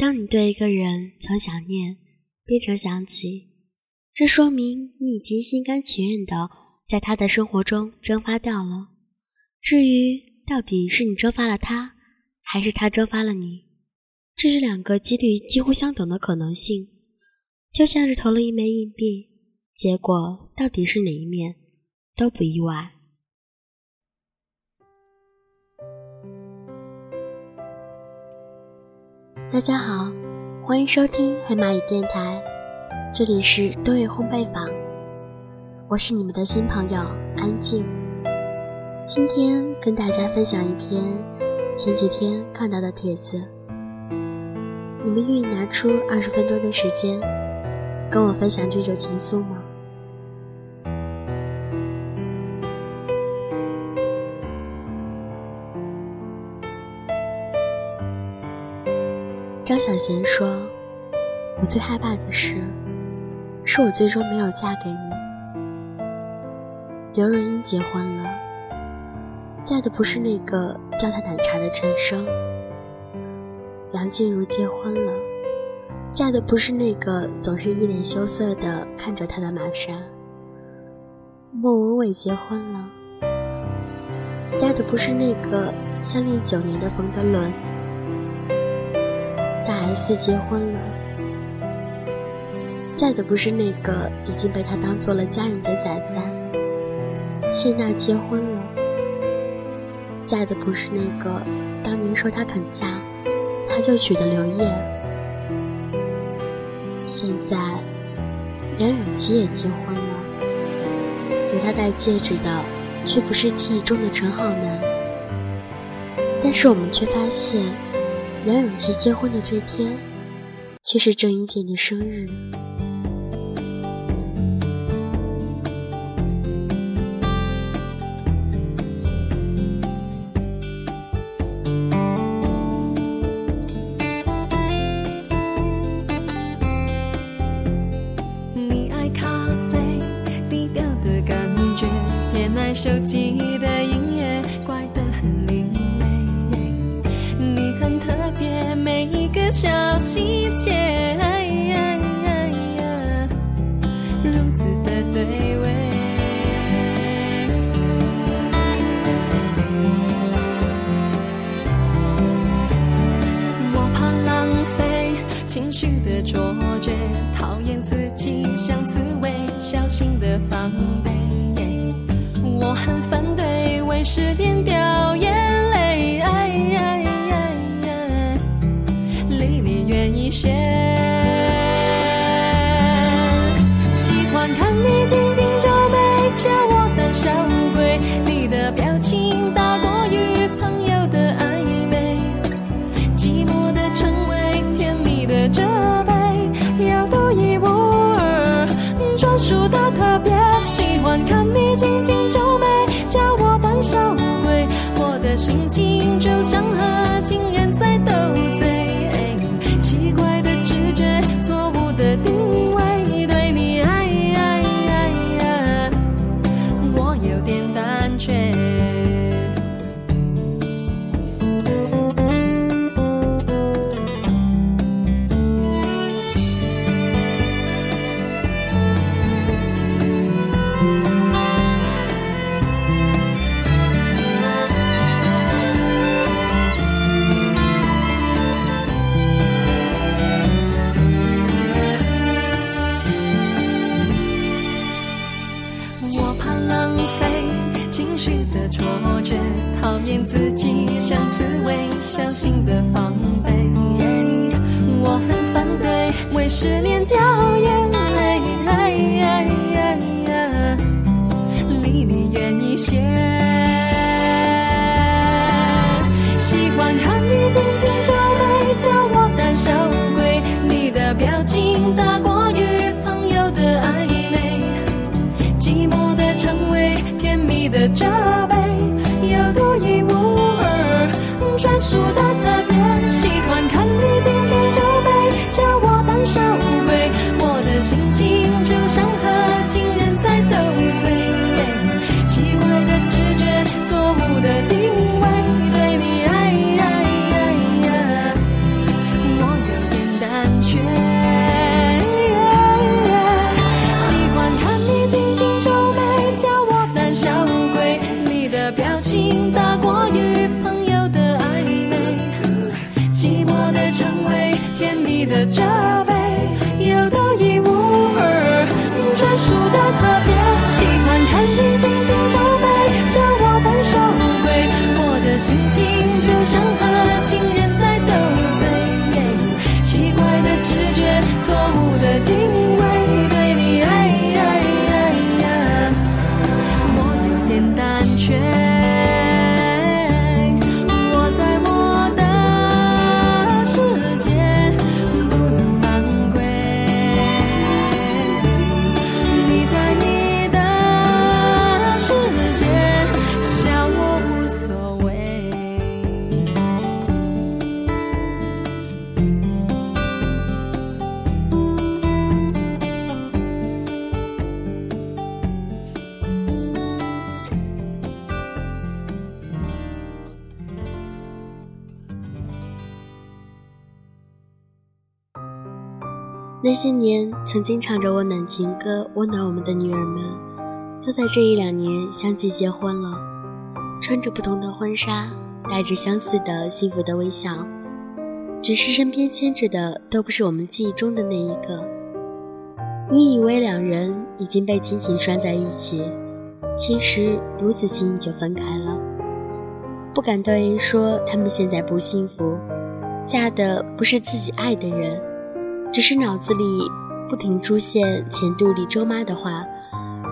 当你对一个人从想念变成想起，这说明你已经心甘情愿的在他的生活中蒸发掉了。至于到底是你蒸发了他，还是他蒸发了你，这是两个几率几乎相等的可能性，就像是投了一枚硬币，结果到底是哪一面都不意外。大家好，欢迎收听黑蚂蚁电台，这里是多月烘焙坊，我是你们的新朋友安静。今天跟大家分享一篇前几天看到的帖子，你们愿意拿出二十分钟的时间跟我分享这种情愫吗？张小娴说：“我最害怕的事，是我最终没有嫁给你。”刘若英结婚了，嫁的不是那个叫她奶茶的陈升；梁静茹结婚了，嫁的不是那个总是一脸羞涩的看着她的玛莎；莫文蔚结婚了，嫁的不是那个相恋九年的冯德伦。大 S 结婚了，嫁的不是那个已经被他当做了家人的仔仔。谢娜结婚了，嫁的不是那个当年说她肯嫁，他就娶的刘烨。现在梁咏琪也结婚了，给她戴戒指的却不是记忆中的陈浩南，但是我们却发现。梁咏琪结婚的这天，却是郑伊健的生日。你爱咖啡，低调的感觉，偏爱手机每一个小细节，如此的对味。我怕浪费情绪的错觉，讨厌自己像刺猬，小心的防备。我很反对为失恋掉一些。喜欢看你紧紧皱眉，叫我胆小那些年曾经唱着温暖情歌温暖我们的女儿们，都在这一两年相继结婚了，穿着不同的婚纱，带着相似的幸福的微笑，只是身边牵着的都不是我们记忆中的那一个。你以为两人已经被紧紧拴在一起，其实如此轻易就分开了。不敢对人说他们现在不幸福，嫁的不是自己爱的人。只是脑子里不停出现前度里周妈的话，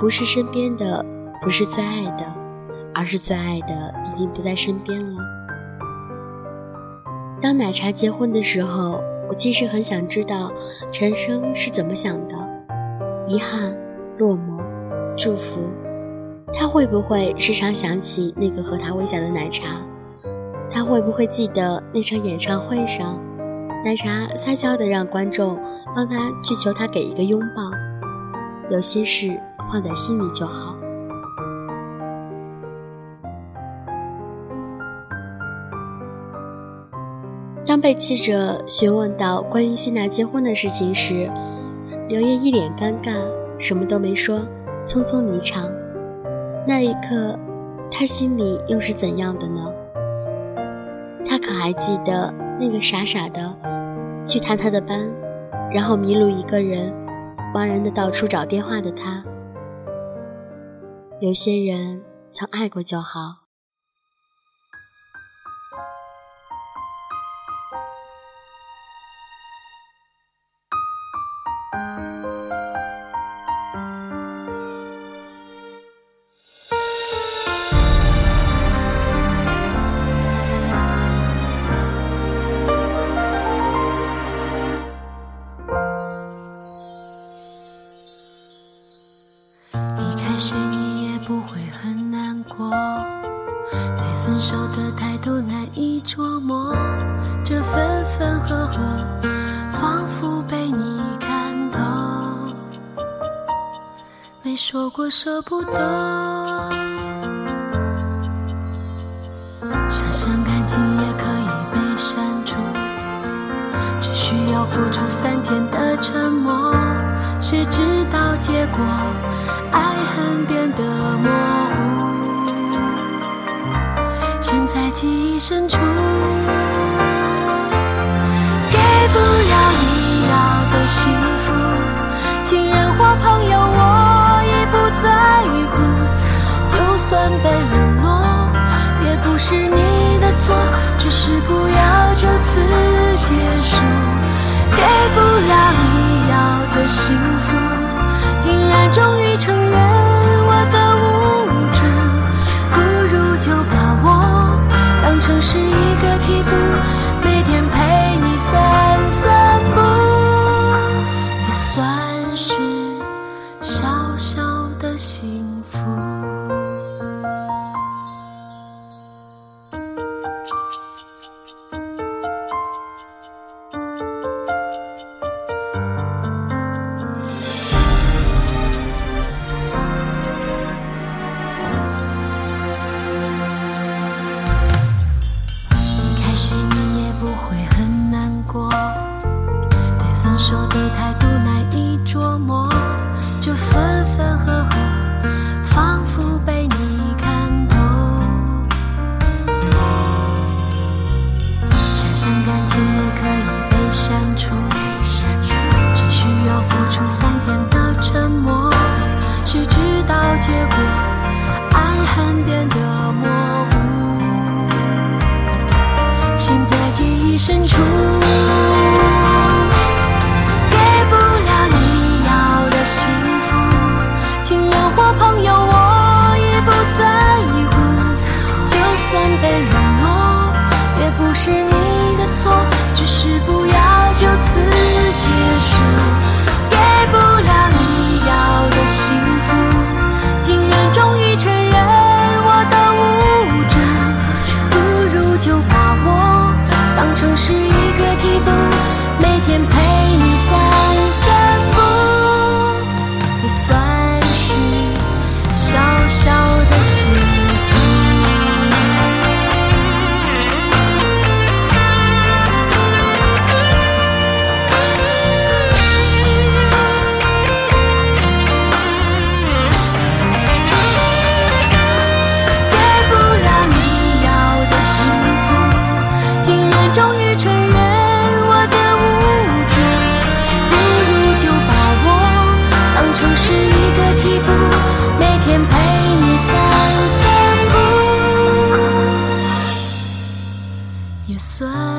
不是身边的，不是最爱的，而是最爱的已经不在身边了。当奶茶结婚的时候，我其实很想知道陈生是怎么想的，遗憾、落寞、祝福，他会不会时常想起那个和他微笑的奶茶？他会不会记得那场演唱会上？奶茶撒娇的让观众帮他去求他给一个拥抱，有些事放在心里就好。当被记者询问到关于谢娜结婚的事情时，刘烨一脸尴尬，什么都没说，匆匆离场。那一刻，他心里又是怎样的呢？他可还记得那个傻傻的？去探他的班，然后迷路一个人，茫然的到处找电话的他。有些人曾爱过就好。舍不得，想想感情也可以被删除，只需要付出三天的沉默，谁知道结果？爱恨变得模糊，现在记忆深处，给不了你要的幸福，亲人或朋友我在乎，就算被冷落，也不是你的错，只是不要就此结束，给不了你要的幸福。竟然终于承认我的无助，不如就把我当成是一个替补，算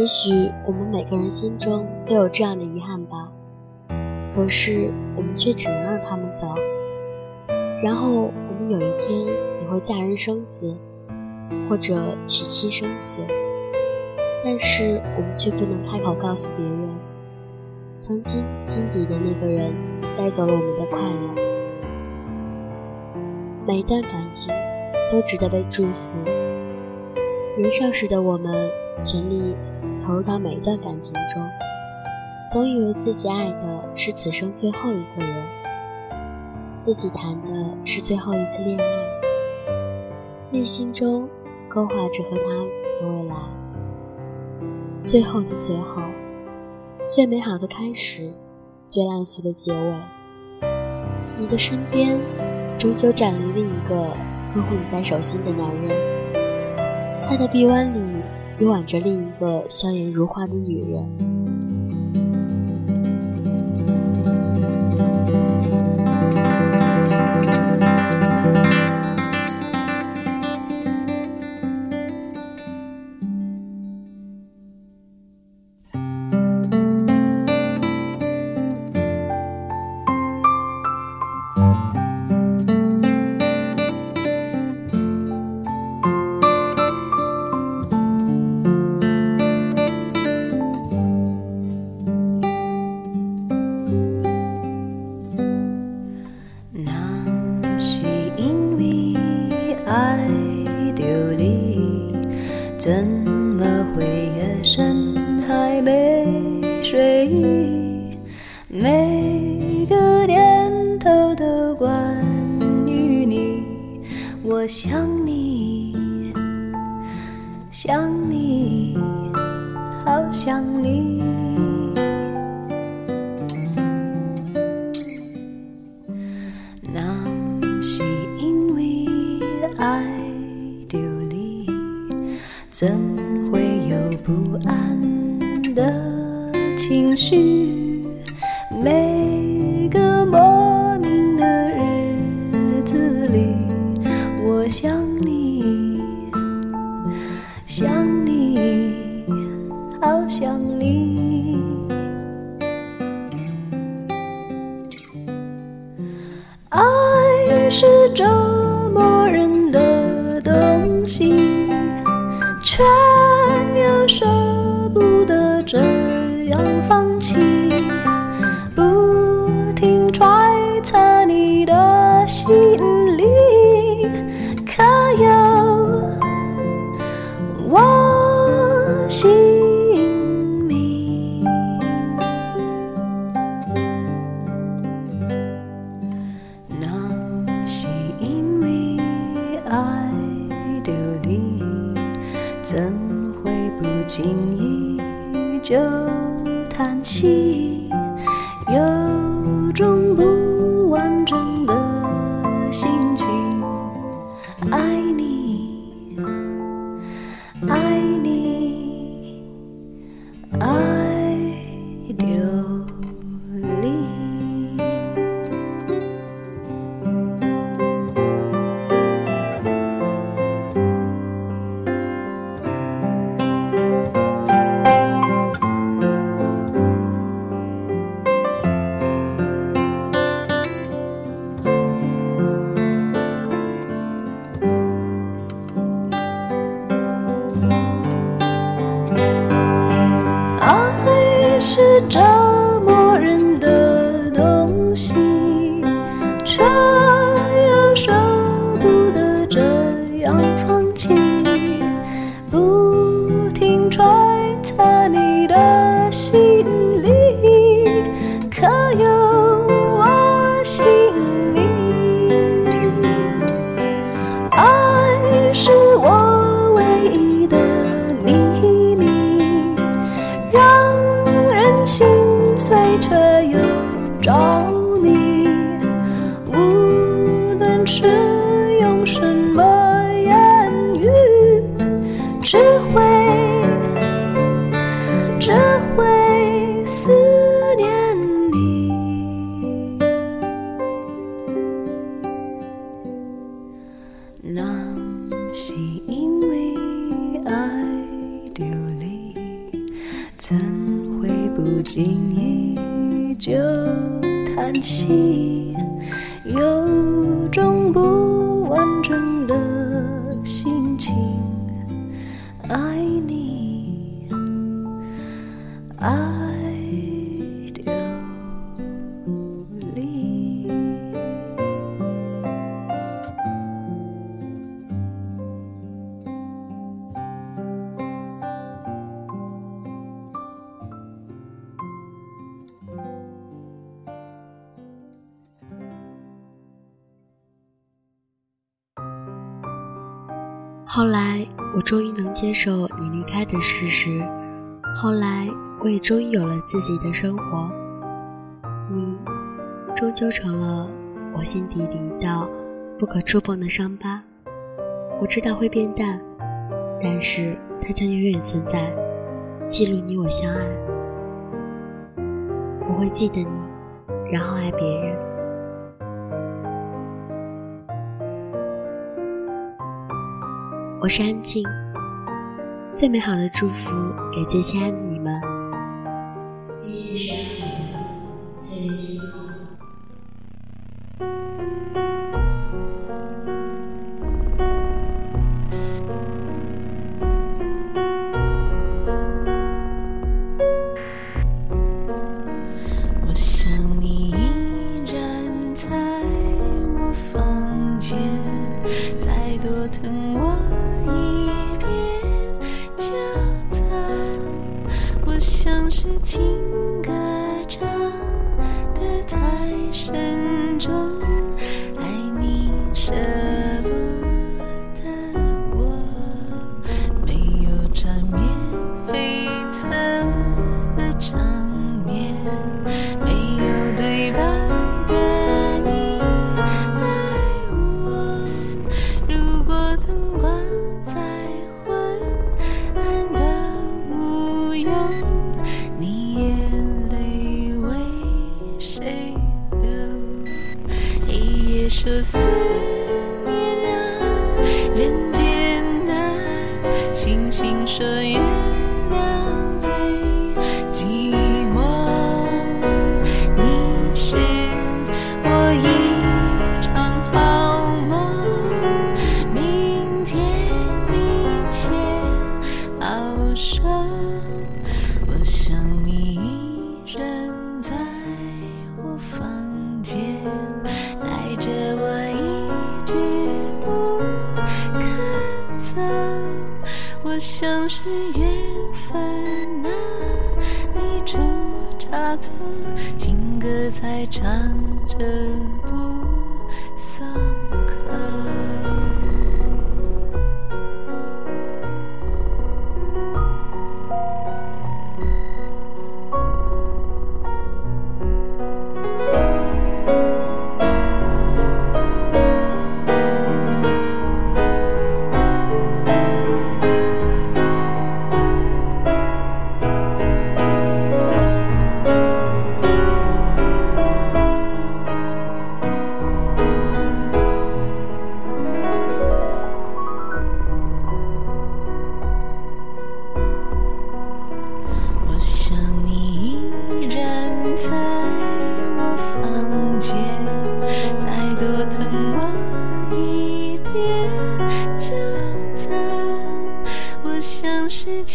也许我们每个人心中都有这样的遗憾吧，可是我们却只能让他们走。然后我们有一天也会嫁人生子，或者娶妻生子，但是我们却不能开口告诉别人，曾经心底的那个人带走了我们的快乐。每一段感情都值得被祝福。年少时的我们，全力。投入到每一段感情中，总以为自己爱的是此生最后一个人，自己谈的是最后一次恋爱，内心中勾画着和他的未来。最后的最后，最美好的开始，最烂俗的结尾。你的身边，终究站了另一个呵护你在手心的男人，他的臂弯里。又挽着另一个笑颜如花的女人。那是因为爱流离，爱。后来，我终于能接受你离开的事实。后来，我也终于有了自己的生活。你，终究成了我心底里一道不可触碰的伤疤。我知道会变淡，但是它将永远存在，记录你我相爱。我会记得你，然后爱别人。我是安静，最美好的祝福给最亲爱的你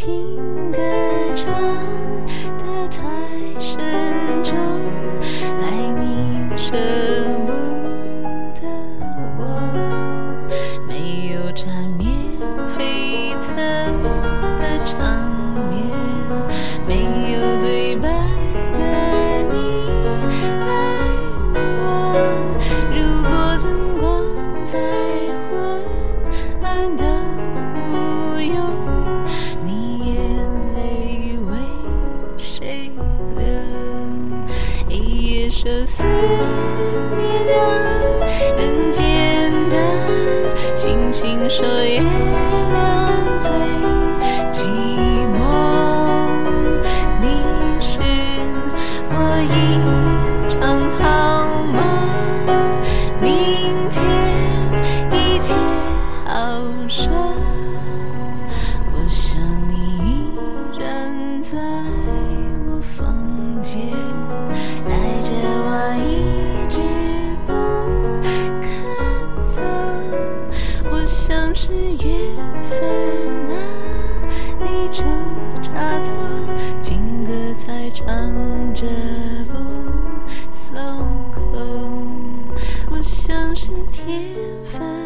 情。说月亮。是天分。